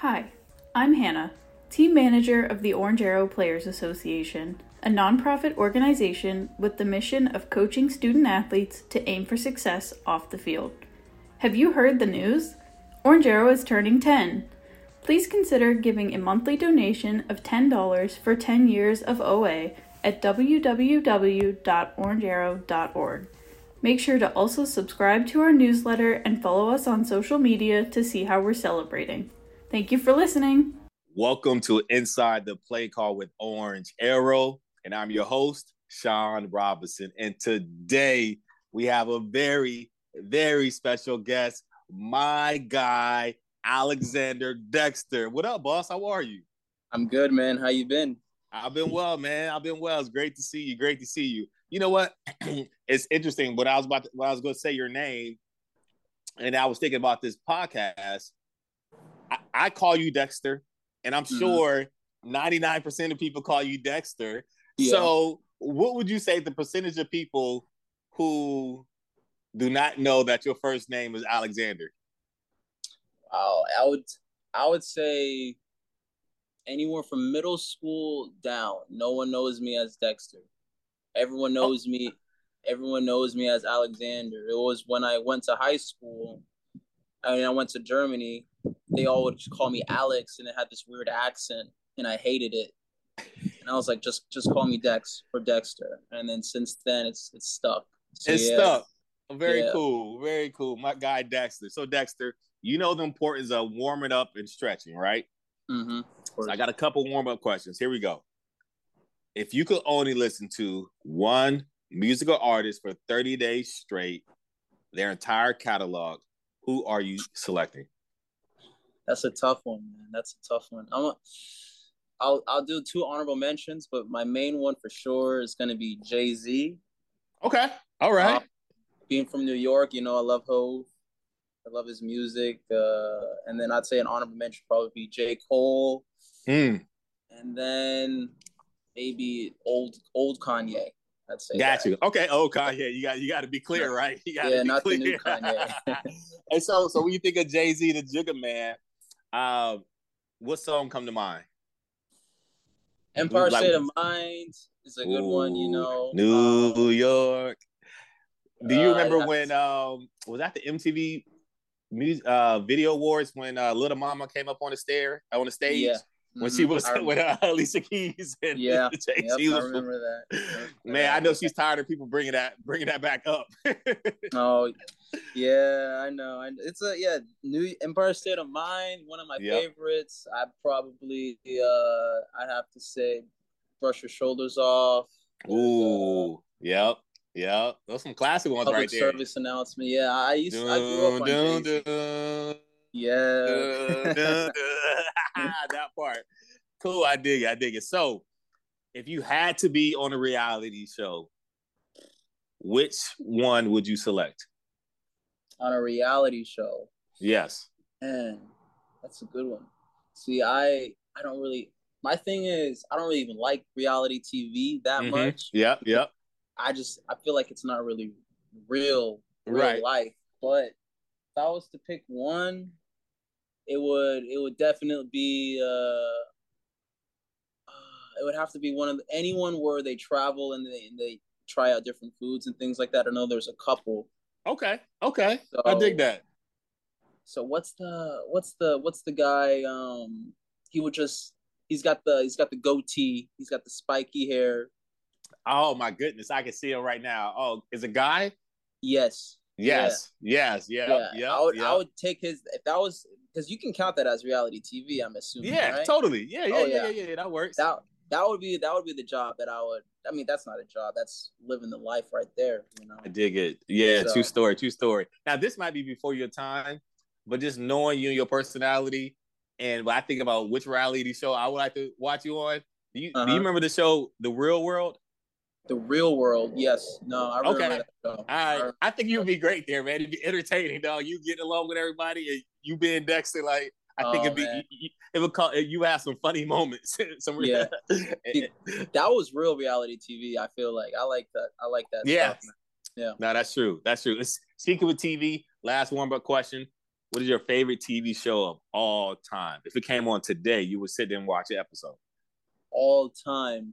Hi, I'm Hannah, team manager of the Orange Arrow Players Association, a nonprofit organization with the mission of coaching student athletes to aim for success off the field. Have you heard the news? Orange Arrow is turning 10. Please consider giving a monthly donation of $10 for 10 years of OA at www.orangearrow.org. Make sure to also subscribe to our newsletter and follow us on social media to see how we're celebrating. Thank you for listening. Welcome to Inside the Play Call with Orange Arrow, and I'm your host, Sean Robinson. And today we have a very, very special guest, my guy, Alexander Dexter. What up, boss? How are you? I'm good, man. How you been? I've been well, man. I've been well. It's great to see you. Great to see you. You know what? it's interesting. When I was about to, when I was going to say your name, and I was thinking about this podcast. I, call you Dexter, and I'm mm-hmm. sure 99% of people call you Dexter. Yeah. So, what would you say the percentage of people who do not know that your first name is Alexander? Oh, I would I would say anywhere from middle school down. No one knows me as Dexter. Everyone oh. knows oh. me. Everyone knows me as Alexander. It was when I went to high school. I mean, I went to Germany. They all would call me Alex, and it had this weird accent, and I hated it. And I was like, just just call me Dex or Dexter. And then since then, it's it's stuck. So, it's yeah. stuck. Very yeah. cool. Very cool. My guy Dexter. So Dexter, you know the importance of warming up and stretching, right? Mm-hmm. So I got a couple warm up questions. Here we go. If you could only listen to one musical artist for 30 days straight, their entire catalog, who are you selecting? That's a tough one, man. That's a tough one. I'm a, I'll I'll do two honorable mentions, but my main one for sure is gonna be Jay Z. Okay. All right. Uh, being from New York, you know, I love Hov. I love his music. Uh, and then I'd say an honorable mention probably be J. Cole. Mm. And then maybe old old Kanye. I'd say. Got that. you. Okay, old Kanye. You got you got to be clear, right? You yeah, not clear. the new Kanye. and so, so when you think of Jay Z, the Jigga Man, uh, what song come to mind? Empire like, State of Mind is a good Ooh, one. You know, New um, York. Do you uh, remember when um was that the MTV music uh video awards when uh Lil Mama came up on the stair on the stage? Yeah. When mm-hmm. she was with uh, Alicia Keys and yeah, yep, I remember that. Man, I know she's tired of people bringing that bringing that back up. oh, yeah, I know. And It's a yeah, New Empire State of Mind, one of my yep. favorites. I probably uh I'd have to say, Brush Your Shoulders Off. Ooh, uh, yep. Yeah, those some classic ones right there. service announcement. Yeah, I used to, I grew up on dun, Yeah. That part. Cool. I dig it. I dig it. So, if you had to be on a reality show, which one would you select? On a reality show. Yes. And that's a good one. See, I I don't really my thing is I don't really even like reality TV that mm-hmm. much. Yep, yep. I just I feel like it's not really real real right. life. But if I was to pick one, it would it would definitely be uh, uh, it would have to be one of the, anyone where they travel and they and they try out different foods and things like that. I know there's a couple. Okay. Okay. So, I dig that. So what's the what's the what's the guy um he would just he's got the he's got the goatee, he's got the spiky hair. Oh my goodness, I can see him right now. Oh, is a guy? Yes. Yes. Yeah. Yes. Yeah. Yeah. Yep, I would. Yep. I would take his. If that was because you can count that as reality TV. I'm assuming. Yeah. Right? Totally. Yeah. Yeah, oh, yeah. Yeah. Yeah. That works. That that would be that would be the job that I would. I mean, that's not a job. That's living the life right there. You know. I dig it. Yeah. So, true story. two story. Now this might be before your time, but just knowing you and your personality, and when I think about which reality show I would like to watch you on. Do you, uh-huh. do you uh-huh. remember the show The Real World? The real world, yes. No, I remember okay. that All right. I think you'd be great there, man. It'd be entertaining, dog. You get along with everybody and you being Dexter, like I think oh, it'd be it would call you have some funny moments. some yeah, that was real reality TV. I feel like I like that. I like that. Yeah, stuff, yeah. No, that's true. That's true. Speaking with TV, last warm up question: what is your favorite TV show of all time? If it came on today, you would sit there and watch the episode. All time.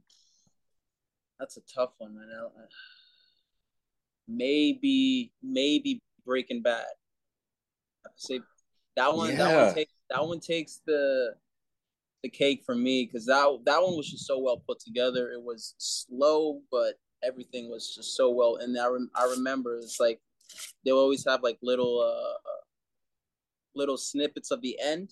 That's a tough one, man. Maybe, maybe Breaking Bad. I say that one. Yeah. That one takes. That one takes the the cake for me because that that one was just so well put together. It was slow, but everything was just so well. And I rem- I remember it's like they always have like little uh little snippets of the end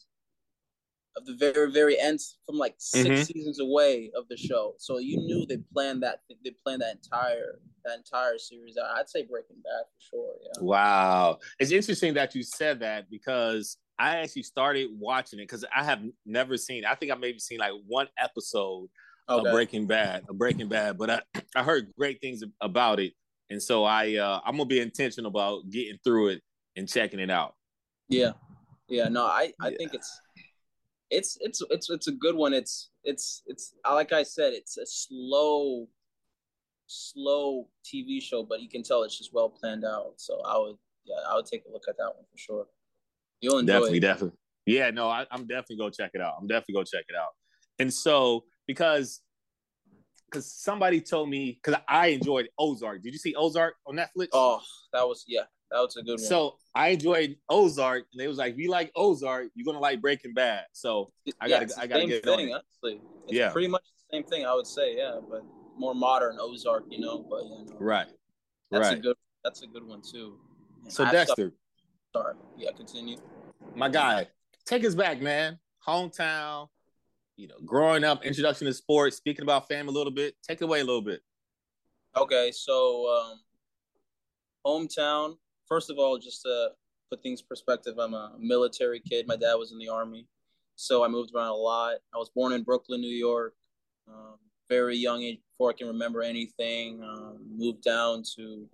of the very very end from like 6 mm-hmm. seasons away of the show. So you knew they planned that they planned that entire that entire series. I'd say Breaking Bad for sure. Yeah. Wow, it's interesting that you said that because I actually started watching it because I have never seen. I think I maybe seen like one episode okay. of Breaking Bad, of Breaking Bad, but I I heard great things about it, and so I uh, I'm gonna be intentional about getting through it and checking it out. Yeah, yeah. No, I I yeah. think it's it's it's it's it's a good one. It's it's it's like I said, it's a slow slow TV show, but you can tell it's just well planned out. So I would yeah, I would take a look at that one for sure. You'll enjoy definitely, it. definitely. Yeah, no, I, am definitely gonna check it out. I'm definitely gonna check it out. And so because because somebody told me because I enjoyed Ozark. Did you see Ozark on Netflix? Oh, that was yeah, that was a good one. So I enjoyed Ozark, and it was like, if you like Ozark, you're gonna like Breaking Bad. So I gotta, I gotta get thing, on honestly. It's yeah, pretty much the same thing. I would say, yeah, but more modern Ozark, you know. But yeah, no, right, that's right. A good, that's a good one too. so Dexter, sorry, yeah, continue. My guy, take us back, man. Hometown, you know, growing up, introduction to sports, speaking about family a little bit. Take it away a little bit. Okay, so um, hometown. First of all, just to put things perspective, I'm a military kid. My dad was in the army, so I moved around a lot. I was born in Brooklyn, New York. Um, very young age before I can remember anything. Um, moved down to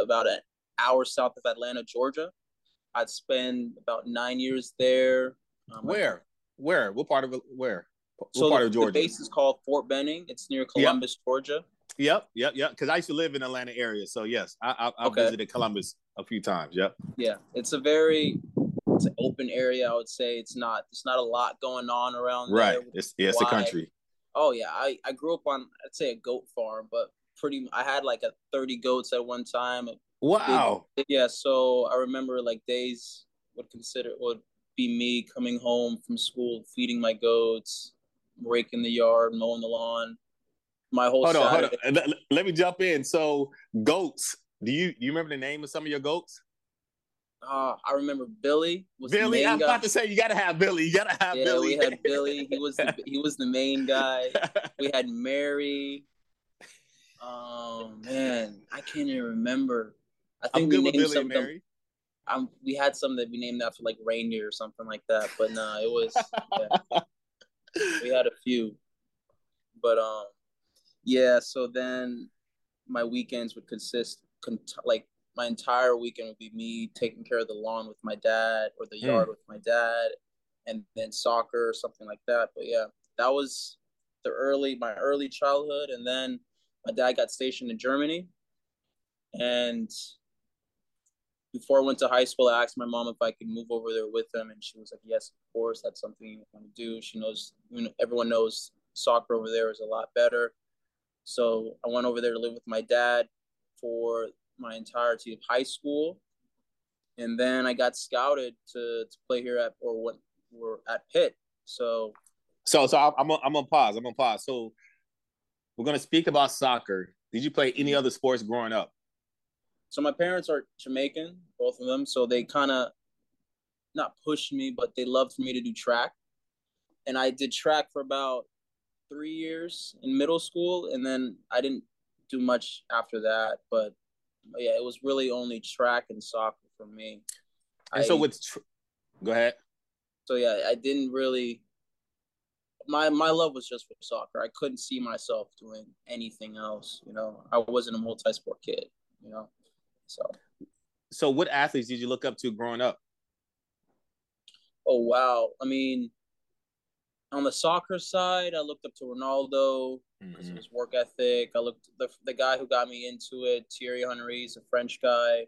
about an hour south of Atlanta, Georgia. I'd spend about nine years there. Um, where? Where? What part of? Where? What so part the, of Georgia? The base is called Fort Benning. It's near Columbus, yep. Georgia. Yep, yep, yep. Because I used to live in Atlanta area, so yes, I, I, I okay. visited Columbus a few times. Yep. Yeah, it's a very it's an open area. I would say it's not it's not a lot going on around right. It's yeah, it's a country. Oh yeah, I I grew up on I'd say a goat farm, but pretty I had like a thirty goats at one time. Wow. Big, yeah, so I remember like days would consider would be me coming home from school, feeding my goats, raking the yard, mowing the lawn. My whole hold on, hold on. Let me jump in. So goats. Do you you remember the name of some of your goats? Uh, I remember Billy. Billy, I'm guy. about to say you gotta have Billy. You gotta have yeah, Billy. we had Billy. He was the, he was the main guy. We had Mary. Oh man, I can't even remember. I think I'm we named Billy some Mary. Um, we had some that we named after like reindeer or something like that, but no, nah, it was. Yeah. we had a few, but um, yeah. So then my weekends would consist con- like my entire weekend would be me taking care of the lawn with my dad or the yard mm. with my dad, and then soccer or something like that. But yeah, that was the early my early childhood, and then my dad got stationed in Germany, and before I went to high school, I asked my mom if I could move over there with him, and she was like, "Yes, of course. That's something you want to do." She knows, you know, everyone knows soccer over there is a lot better. So I went over there to live with my dad for my entirety of high school, and then I got scouted to, to play here at or what we're at Pitt. So, so so I'm gonna, I'm gonna pause. I'm gonna pause. So we're gonna speak about soccer. Did you play any other sports growing up? So my parents are Jamaican, both of them. So they kind of not pushed me, but they loved for me to do track. And I did track for about three years in middle school, and then I didn't do much after that. But, yeah, it was really only track and soccer for me. And I, so with, tr- go ahead. So yeah, I didn't really. My my love was just for soccer. I couldn't see myself doing anything else. You know, I wasn't a multi-sport kid. You know. So, so what athletes did you look up to growing up? Oh wow! I mean, on the soccer side, I looked up to Ronaldo because mm-hmm. of his work ethic. I looked the the guy who got me into it, Thierry Henry, is a French guy.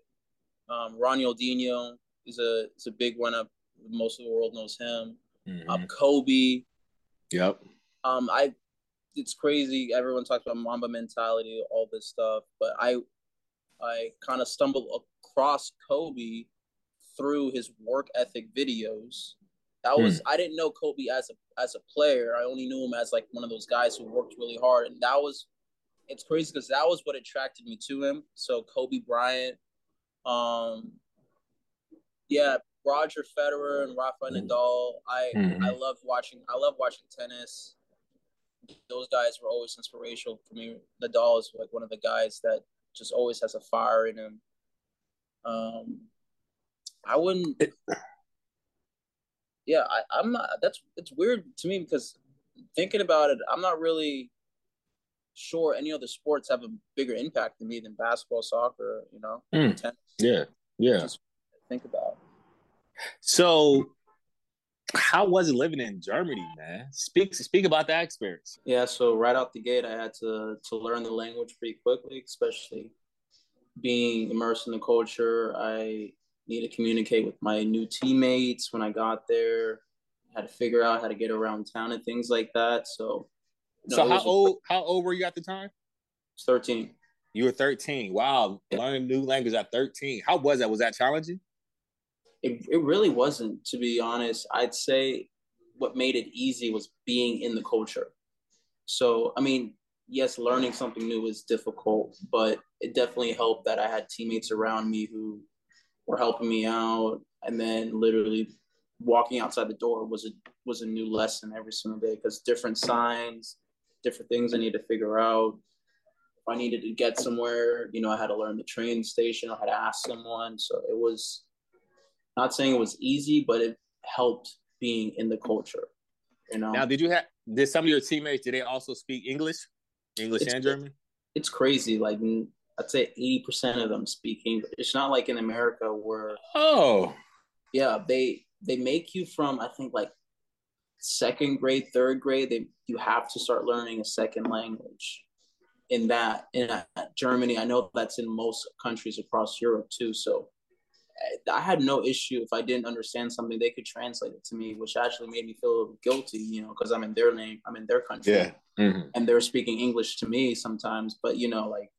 Um, Ronaldinho, is a is a big one up. Most of the world knows him. Mhm. Um, Kobe. Yep. Um, I it's crazy. Everyone talks about Mamba mentality, all this stuff, but I I kind of stumbled across Kobe through his work ethic videos. That was I didn't know Kobe as a as a player. I only knew him as like one of those guys who worked really hard, and that was it's crazy because that was what attracted me to him. So Kobe Bryant, um, yeah, Roger Federer and Rafael Mhm. Nadal. I Mhm. I love watching. I love watching tennis. Those guys were always inspirational for me. Nadal is like one of the guys that just always has a fire in him. Um, I wouldn't. Yeah, I, I'm not. That's it's weird to me because thinking about it, I'm not really sure any other sports have a bigger impact than me than basketball, soccer. You know, Mm. tennis. Yeah. Yeah. Just think about. So, how was it living in Germany, man? Speak speak about that experience. Yeah, so right out the gate, I had to to learn the language pretty quickly, especially being immersed in the culture. I need to communicate with my new teammates when I got there. Had to figure out how to get around town and things like that. So, so how old how old were you at the time? Thirteen. You were 13. Wow, Yeah. learning new language at 13. How was that? Was that challenging? It it really wasn't, to be honest. I'd say what made it easy was being in the culture. So, I mean, yes, learning something new is difficult, but it definitely helped that I had teammates around me who were helping me out. And then literally walking outside the door was a was a new lesson every single day because different signs, different things I need to figure out. If I needed to get somewhere, you know, I had to learn the train station. I had to ask someone. So it was not saying it was easy, but it helped being in the culture. You know, Now, did you have did some of your teammates did they also speak English, English It's- and German? it's crazy. Like I'd say eighty percent of them speak English. It's not like in America where Oh, yeah they they make you from I think like second grade, third grade. They you have to start learning a second language. In that in Germany, I know that's in most countries across Europe too. So I- had no issue if I didn't understand something, they could translate it to me, which actually made me feel guilty, you know, because I'm in their name, I'm in their country. yeah. Mhm. and they're speaking English to me sometimes. But you know, like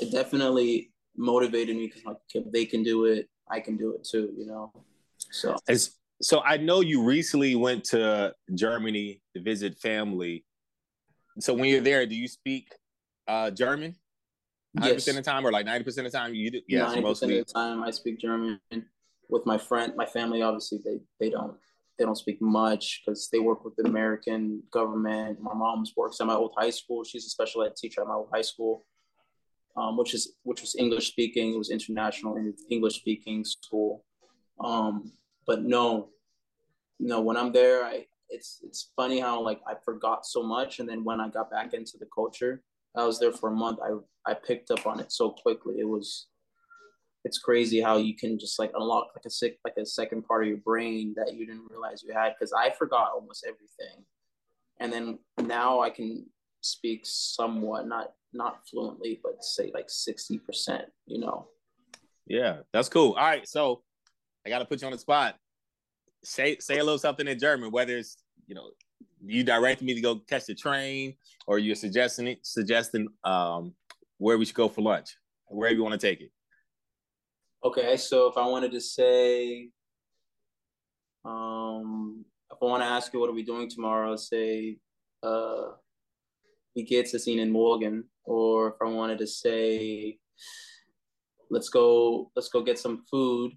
it definitely motivated me because like if they can do it, I can do it too. You know, so It's, so I know you recently went to Germany to visit family. So when you're there, do you speak uh, German? 100% yes, of the time or like 90% of the time you do? Yes, ninety percent of the time I speak German with my friend, my family. Obviously, they they don't they don't speak much because they work with the American government. My mom's works at my old high school. She's a special ed teacher at my old high school. Um, which is which was English speaking. It was international English speaking school. Um, but no, no. When I'm there, I it's it's funny how like I forgot so much, and then when I got back into the culture, I was there for a month. I I picked up on it so quickly. It was it's crazy how you can just like unlock like a sick like a second part of your brain that you didn't realize you had because I forgot almost everything, and then now I can speak somewhat, not not fluently, but say like sixty percent. You know. Yeah, that's cool. All right, so I got to put you on the spot. Say say a little something in German, whether it's you know you direct me to go catch the train, or you're suggesting it, suggesting um where we should go for lunch, wherever you want to take it. Okay, so if I wanted to say, um, if I want to ask you what are we doing tomorrow, say, uh, wie geht's es in Morgan, Or if I wanted to say, let's go, let's go get some food.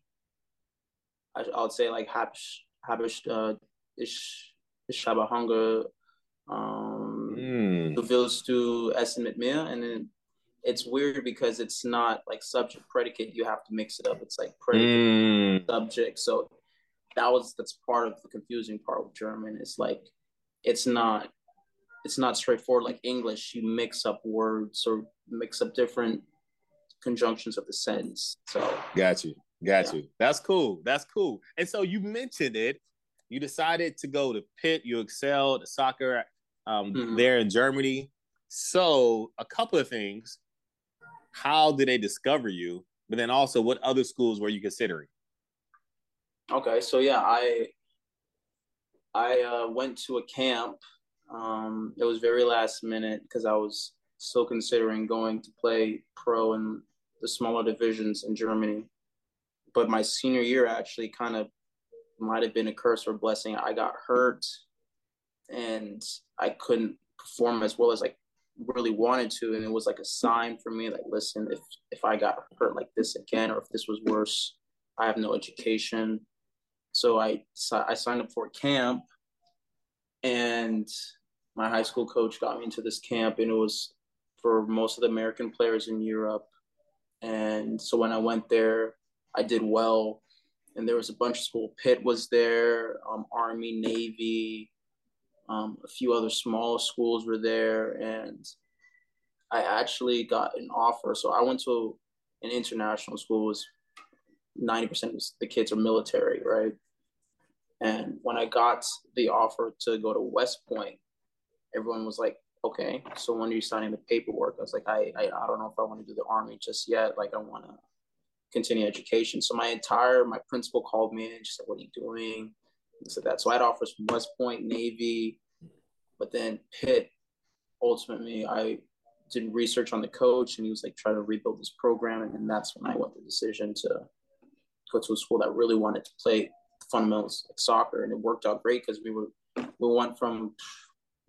I, I would say like, hab ich, hab ich, uh, ich habe Hunger. Um, Mm. du willst du essen mit mir? And then it's weird because it's not like subject predicate. You have to mix it up. It's like predicate Mm. subject. So that was that's part of the confusing part with German. It's like it's not it's not straightforward like English. You mix up words or mix up different conjunctions of the sentence. So Got you. Got Yeah. you. That's cool. That's cool. And so you mentioned it. You decided to go to Pitt. You excelled soccer um, Mhm. there in Germany. So a couple of things. How did they discover you? But then also, what other schools were you considering? Okay, so yeah, I I uh, went to a camp. Um, it was very last minute because I was still considering going to play pro in the smaller divisions in Germany. But my senior year actually kind of might have been a curse or blessing. I got hurt and I couldn't perform as well as I really wanted to. And it was like a sign for me, like, listen, if if I got hurt like this again, or if this was worse, I have no education. So I I signed up for camp, and my high school coach got me into this camp, and it was for most of the American players in Europe. And so when I went there, I did well. And there was a bunch of school. Pitt was there, um, Army, Navy, um, a few other small schools were there, and I actually got an offer. So I went to an international school. Was ninety percent of the kids are military, right? And when I got the offer to go to West Point, everyone was like, "Okay, so when are you signing the paperwork?" I was like, "I I, I don't know if I want to do the army just yet. Like, I want to continue education." So my entire my principal called me and she said, "What are you doing?" said that. So I had offers from West Point, Navy, but then Pitt. Ultimately, I did research on the coach, and he was like trying to rebuild this program, and that's when I went the decision to go to a school that really wanted to play fundamentals like soccer, and it worked out great because we were we went from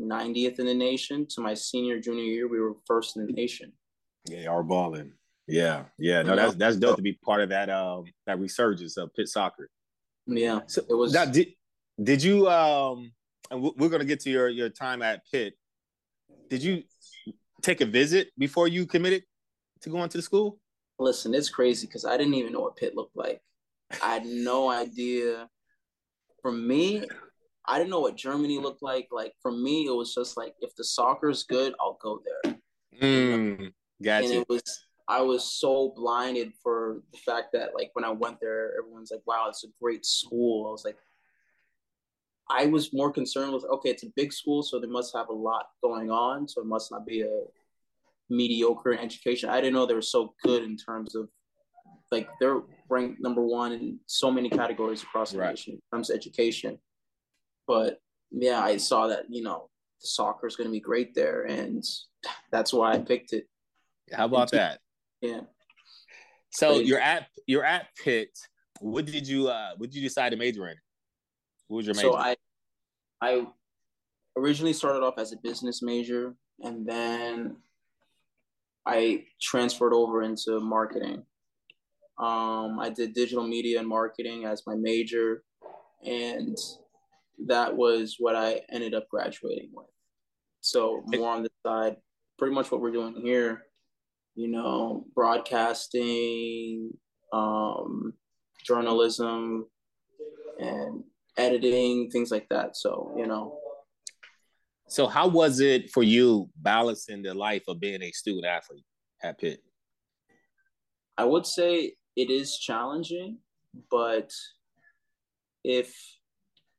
90th in the nation to my senior junior year, we were first in the nation. Yeah, our balling. Yeah, yeah. No, that's that's dope to be part of that um that resurgence of Pitt soccer. Yeah. So it was. Now, did did you um? And we're gonna get to your your time at Pitt. Did you take a visit before you committed to going to the school? Listen, it's crazy because I didn't even know what Pitt looked like. I had no idea. For me, I didn't know what Germany looked like. Like for me, it was just like if the soccer's good, I'll go there. Mm, gotcha. And it was I was so blinded for the fact that like when I went there, everyone's like, "Wow, it's a great school." I was like, I was more concerned with okay, it's a big school, so they must have a lot going on, so it must not be a mediocre education. I didn't know they were so good in terms of like they're ranked number one in so many categories across the right. nation in terms of education. But yeah, I saw that you know the soccer is going to be great there, and that's why I picked it. How about that? Yeah. So you're at you're at Pitt. What did you uh what did you decide to major in? What was your major? So I I originally started off as a business major and then I transferred over into marketing. Um, I did digital media and marketing as my major, and that was what I ended up graduating with. So more on the side, pretty much what we're doing here you know, broadcasting, um, journalism, and editing, things like that. So, you know. So, how was it for you balancing the life of being a student athlete at Pitt? I would say it is challenging, but if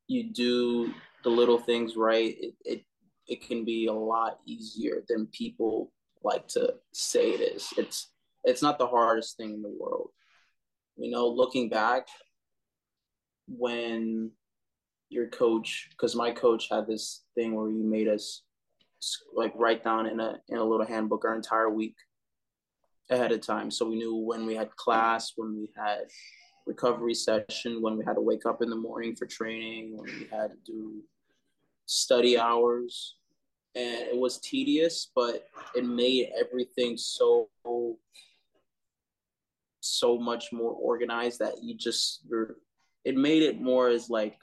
you do the little things right, it, it, it can be a lot easier than people like to say it is. It's it's not the hardest thing in the world. You know, looking back when your coach because my coach had this thing where he made us like write down in a in a little handbook our entire week ahead of time so we knew when we had class when we had recovery session when we had to wake up in the morning for training when we had to do study hours and it was tedious, but it made everything so so much more organized that you just you're it made it more as like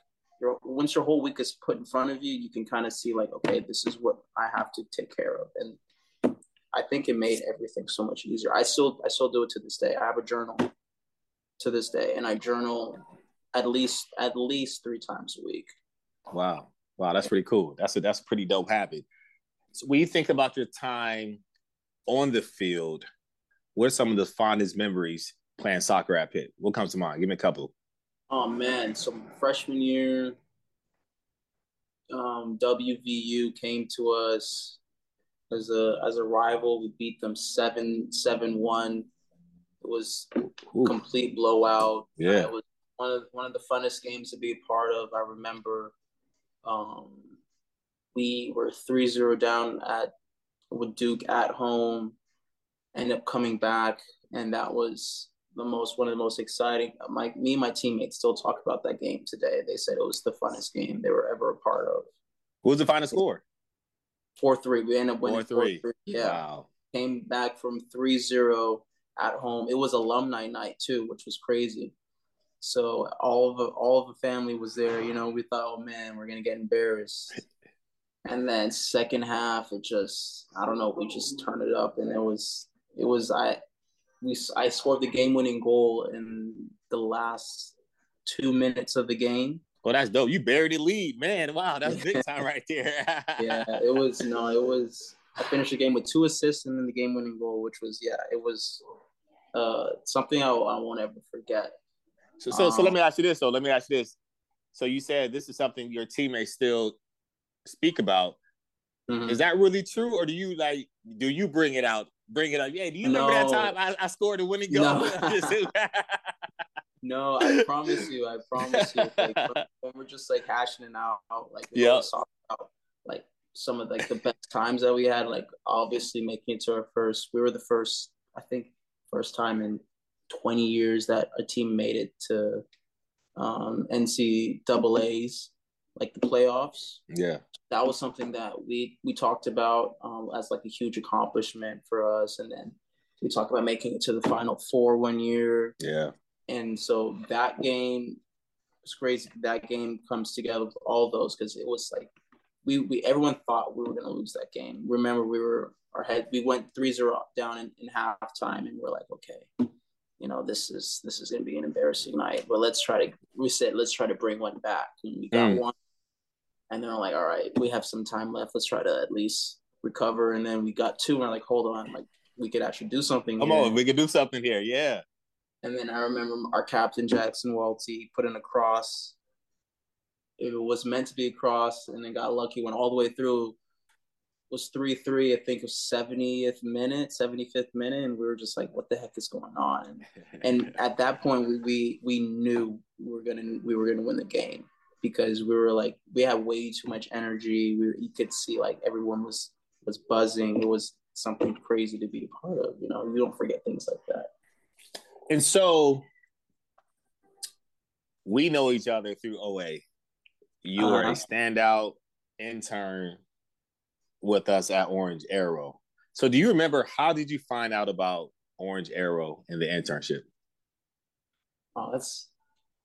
once your whole week is put in front of you, you can kind of see like, okay, this is what I have to take care of. And I think it made everything so much easier. I still I still do it to this day. I have a journal to this day and I journal at least at least three times a week. Wow. Wow, that's pretty cool. That's a that's a pretty dope habit. So when you think about your time on the field, what are some of the fondest memories playing soccer at Pitt? What comes to mind? Give me a couple. Oh man, so freshman year, um, WVU came to us as a as a rival. We beat them seven seven one. It was Ooh. complete blowout. Yeah, it was one of one of the funnest games to be a part of. I remember um, we were 3-0 down at with Duke at home, end up coming back, and that was the most one of the most exciting. My me and my teammates still talk about that game today. They said it was the funnest game they were ever a part of. What was the final score? Four three. We ended up winning four three. Yeah. Wow. Came back from 3-0 at home. It was alumni night too, which was crazy. So all of the all of the family was there. You know, we thought, oh man, we're gonna get embarrassed. And then second half, it just I don't know, we just turned it up, and it was it was I we I scored the game winning goal in the last two minutes of the game. Well, that's dope. You buried the lead, man. Wow, that's big time right there. yeah, it was no, it was. I finished the game with two assists and then the game winning goal, which was yeah, it was uh, something I, I won't ever forget. So, so, um, so let me ask you this. So, let me ask you this. So, you said this is something your teammates still speak about. Mm-hmm. Is that really true, or do you like? Do you bring it out? Bring it up? Yeah. Do you remember that time I, I scored a winning goal? No. No, I promise you. I promise you. Like, when we're just like hashing it out, like yeah, like some of like the best times that we had. Like obviously making it to our first. We were the first. I think first time in 20 years that a team made it to um, NCAA's, like the playoffs. Yeah, that was something that we we talked about um, as like a huge accomplishment for us, and then we talked about making it to the Final Four one year. Yeah, and so that game was crazy. That game comes together with all those because it was like we we everyone thought we were gonna lose that game. Remember, we were our head we went 3-0 down in, in halftime, and we're like, okay you know, this is this is going to be an embarrassing night. But let's try to. We said let's try to bring one back, and we got mm. one. And then I'm like, all right, we have some time left. Let's try to at least recover. And then we got two, and we're like, hold on, like we could actually do something. Come here. on, we could do something here. Yeah. And then I remember our captain Jackson Walti put in a cross. It was meant to be a cross, and then got lucky. Went all the way through was three three. I think it was 70th minute, 75th minute, and we were just like, "What the heck is going on?" And, and at that point, we, we we knew we were gonna we were gonna win the game because we were like we had way too much energy. We you could see like everyone was was buzzing. It was something crazy to be a part of. You know, you don't forget things like that. And so we know each other through OA. You uh-huh. are a uh-huh. standout intern with us at Orange Arrow. So do you remember how did you find out about Orange Arrow and the internship? Oh, that's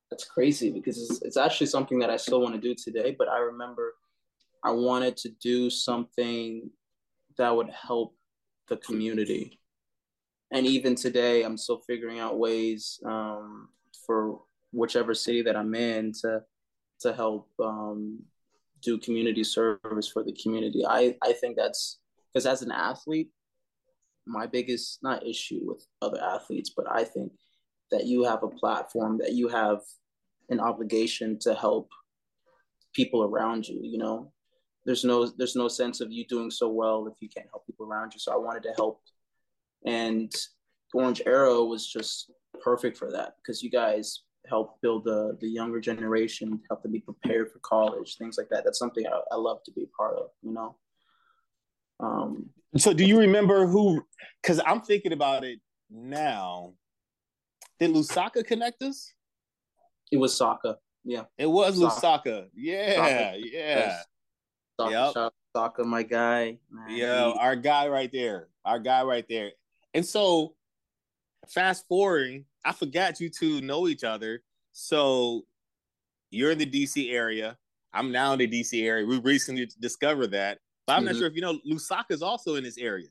that's crazy because it's, it's actually something that I still want to do today. But I remember I wanted to do something that would help the community. And even today, I'm still figuring out ways um, for whichever city that I'm in to to help um, do community service for the community. I, I think that's because as an athlete, my biggest not issue with other athletes, but I think that you have a platform that you have an obligation to help people around you, you know. There's no there's no sense of you doing so well if you can't help people around you. So I wanted to help. And Orange Arrow was just perfect for that because you guys help build the the younger generation, help them be prepared for college, things like that. That's something I, I love to be a part of. You know. Um, so, do you remember who? Because I'm thinking about it now. Did Lusaka connect us? It was Saka. Yeah. It was Lusaka. Yeah, Saka. yeah. Saka, yep. Saka, my guy. Man. Yeah, our guy right there. Our guy right there. And so, fast forwarding, I forgot you two know each other. So you're in the DC area. I'm now in the DC area. We recently discovered that. But I'm mm-hmm. not sure if you know Lusaka is also in this area.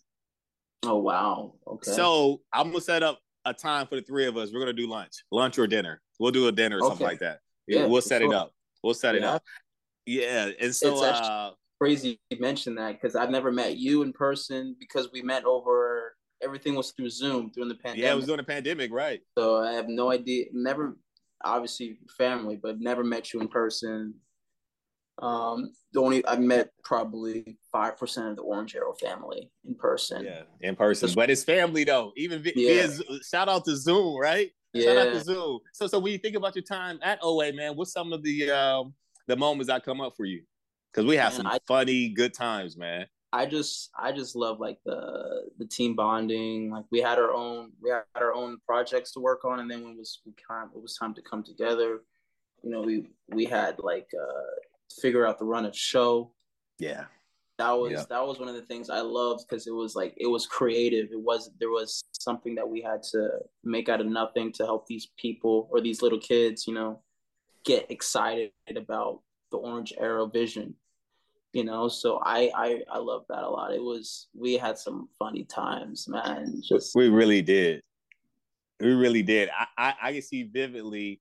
Oh wow. Okay. So I'm gonna set up a time for the three of us. We're gonna do lunch, lunch or dinner. We'll do a dinner or okay. something like that. Yeah, yeah we'll set sure. it up. We'll set yeah. it up. Yeah, and so uh, crazy you mentioned that because I've never met you in person because we met over everything was through Zoom during the pandemic. Yeah, it was during the pandemic, right? So I have no idea. Never, obviously, family, but never met you in person. Um, the only I met probably five percent of the Orange Arrow family in person. Yeah, in person, but it's family though. Even via, yeah. shout out to Zoom, right? Yeah. Shout out to Zoom. So, so when you think about your time at OA, man, what's some of the um, the moments that come up for you? Because we have man, some I, funny, good times, man. I just, I just love like the the team bonding. Like we had our own, we had our own projects to work on, and then when it was we kind, it was time to come together. You know, we we had like uh figure out the run of show. Yeah that was yeah. that was one of the things I loved because it was like it was creative. It was there was something that we had to make out of nothing to help these people or these little kids, you know, get excited about the Orange Arrow vision. You know, so I I I love that a lot. It was we had some funny times, man. Just we really did. We really did. I I, I can see vividly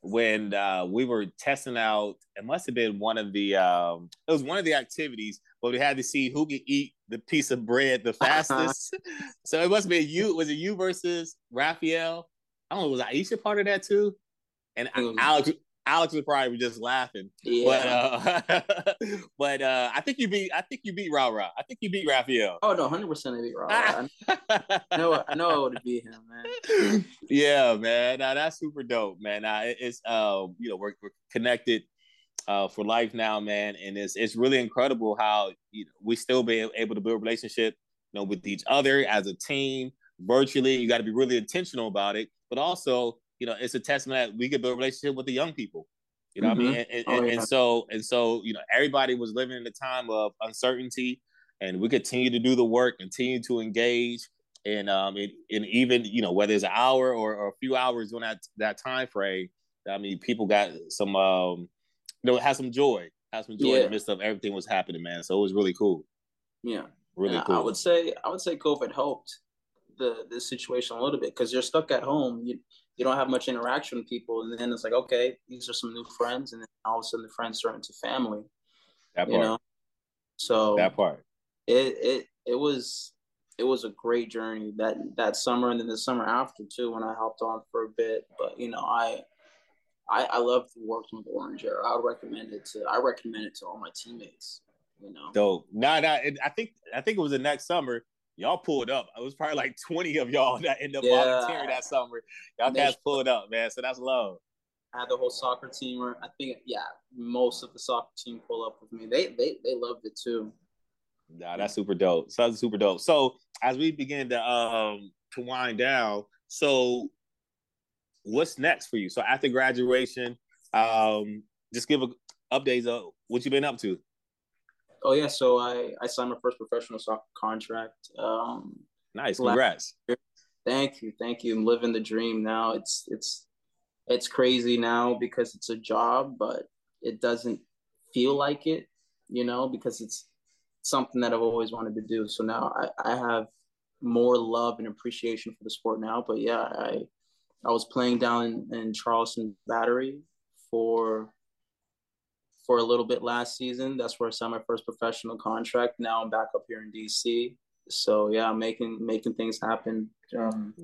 when uh, we were testing out. It must have been one of the. Um, it was one of the activities, but we had to see who could eat the piece of bread the fastest. so it must be you. Was it you versus Raphael? I don't know. Was Aisha part of that too? And Alex, Alex was probably be just laughing. Yeah. But uh, but uh, I think you beat I think you beat Ra Ra. I think you beat Raphael. Oh no, hundred percent I beat Ra Ra. I know I know I would have beat him, man. Yeah, man. Now that's super dope, man. Now it's uh you know we're, we're connected uh for life now, man, and it's it's really incredible how you know we still be able to build a relationship, you know, with each other as a team virtually. You got to be really intentional about it, but also you know, it's a testament that we could build a relationship with the young people. You know mm-hmm. what I mean? Mm-hmm. And, and, oh, yeah. and, so and so, you know, everybody was living in a time of uncertainty, and we continue to do the work, continue to engage, and um, it, and even you know whether it's an hour or, or a few hours during that that time frame, I mean, people got some um, you know, had some joy, had some joy yeah. in the midst of everything was happening, man. So it was really cool. Yeah, really and cool. I would say I would say COVID helped the the situation a little bit because you're stuck at home. You you don't have much interaction with people, and then it's like, okay, these are some new friends, and then all of a sudden the friends turn into family. That part. You know? So that part. It it it was it was a great journey that that summer, and then the summer after too, when I helped on for a bit. But you know, I I, I love working with Orange Arrow. I would recommend it to I recommend it to all my teammates. You know, dope. Nah, nah. I think I think it was the next summer y'all pulled up. It was probably like 20 of y'all that end up yeah. volunteering that summer. Y'all guys pulled up, man. So that's love. I had the whole soccer team, or I think, yeah, most of the soccer team pull up with me. They they they loved it too. Nah, that's super dope. So that's super dope. So as we begin to um to wind down, so what's next for you? So after graduation, um, just give a updates of what you've been up to. Oh yeah, so I I signed my first professional soccer contract. Um, nice, congrats. Thank you, thank you. I'm living the dream now. It's it's it's crazy now because it's a job, but it doesn't feel like it, you know, because it's something that I've always wanted to do. So now I, I have more love and appreciation for the sport now. But yeah, I I was playing down in, in Charleston Battery for for a little bit last season. That's where I signed my first professional contract. Now I'm back up here in DC. So yeah, I'm making making things happen. Um,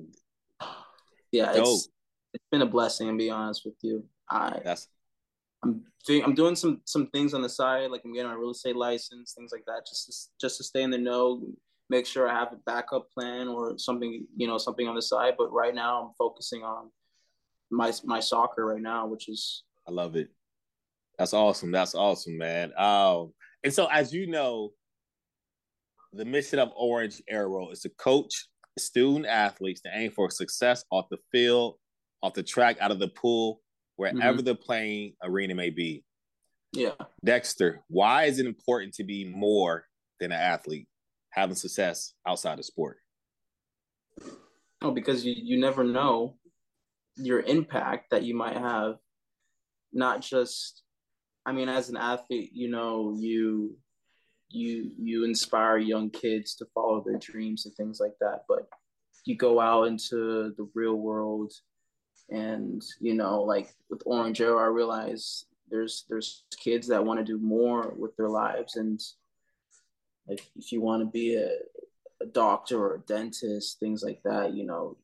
yeah, it's it's been a blessing. To be honest with you, I that's I'm doing I'm doing some some things on the side, like I'm getting my real estate license, things like that, just to, just to stay in the know, make sure I have a backup plan or something, you know, something on the side. But right now, I'm focusing on my my soccer right now, which is I love it. That's awesome. That's awesome, man. Um, and so as you know, the mission of Orange Arrow is to coach student athletes to aim for success off the field, off the track, out of the pool, wherever mm-hmm. the playing arena may be. Yeah. Dexter, why is it important to be more than an athlete, having success outside of sport? Oh, because you, you never know your impact that you might have, not just I mean, as an athlete, you know, you you you inspire young kids to follow their dreams and things like that. But you go out into the real world, and you know, like with Orange Arrow, I realize there's there's kids that want to do more with their lives, and like if you want to be a, a doctor or a dentist, things like that, you know,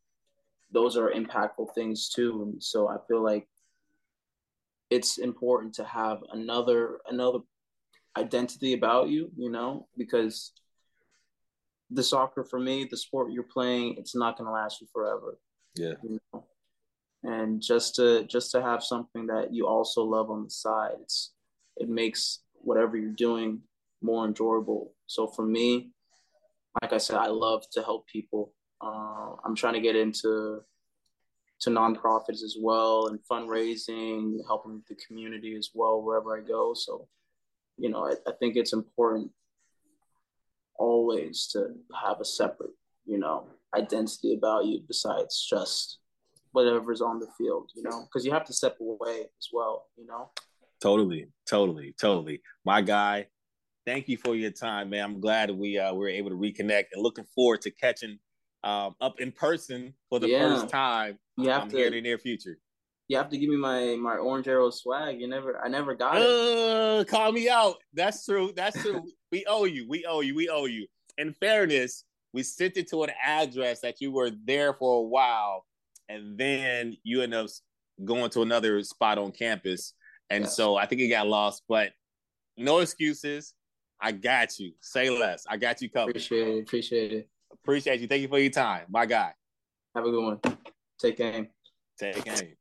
those are impactful things too. And so I feel like it's important to have another another identity about you, you know, because the soccer for me, the sport you're playing, it's not going to last you forever. Yeah. You know? and just to just to have something that you also love on the side it's it makes whatever you're doing more enjoyable so for me like i said i love to help people uh, i'm trying to get into to nonprofits as well and fundraising helping the community as well wherever i go so you know i, I think it's important always to have a separate you know identity about you besides just whatever's on the field, you know, because you have to step away as well, you know. Totally, totally, totally. My guy, thank you for your time, man. I'm glad we uh, were able to reconnect and looking forward to catching um, up in person for the yeah. first time you have um, to, here in the near future. You have to give me my my orange arrow swag. You never, I never got it. Uh, call me out. That's true. That's true. we owe you. We owe you. We owe you. In fairness, we sent it to an address that you were there for a while and then you end up going to another spot on campus. And yes. so I think it got lost, but no excuses. I got you. Say less. I got you covered. Appreciate it. Appreciate it. Appreciate you. Thank you for your time. My guy. Have a good one. Take game. Take game.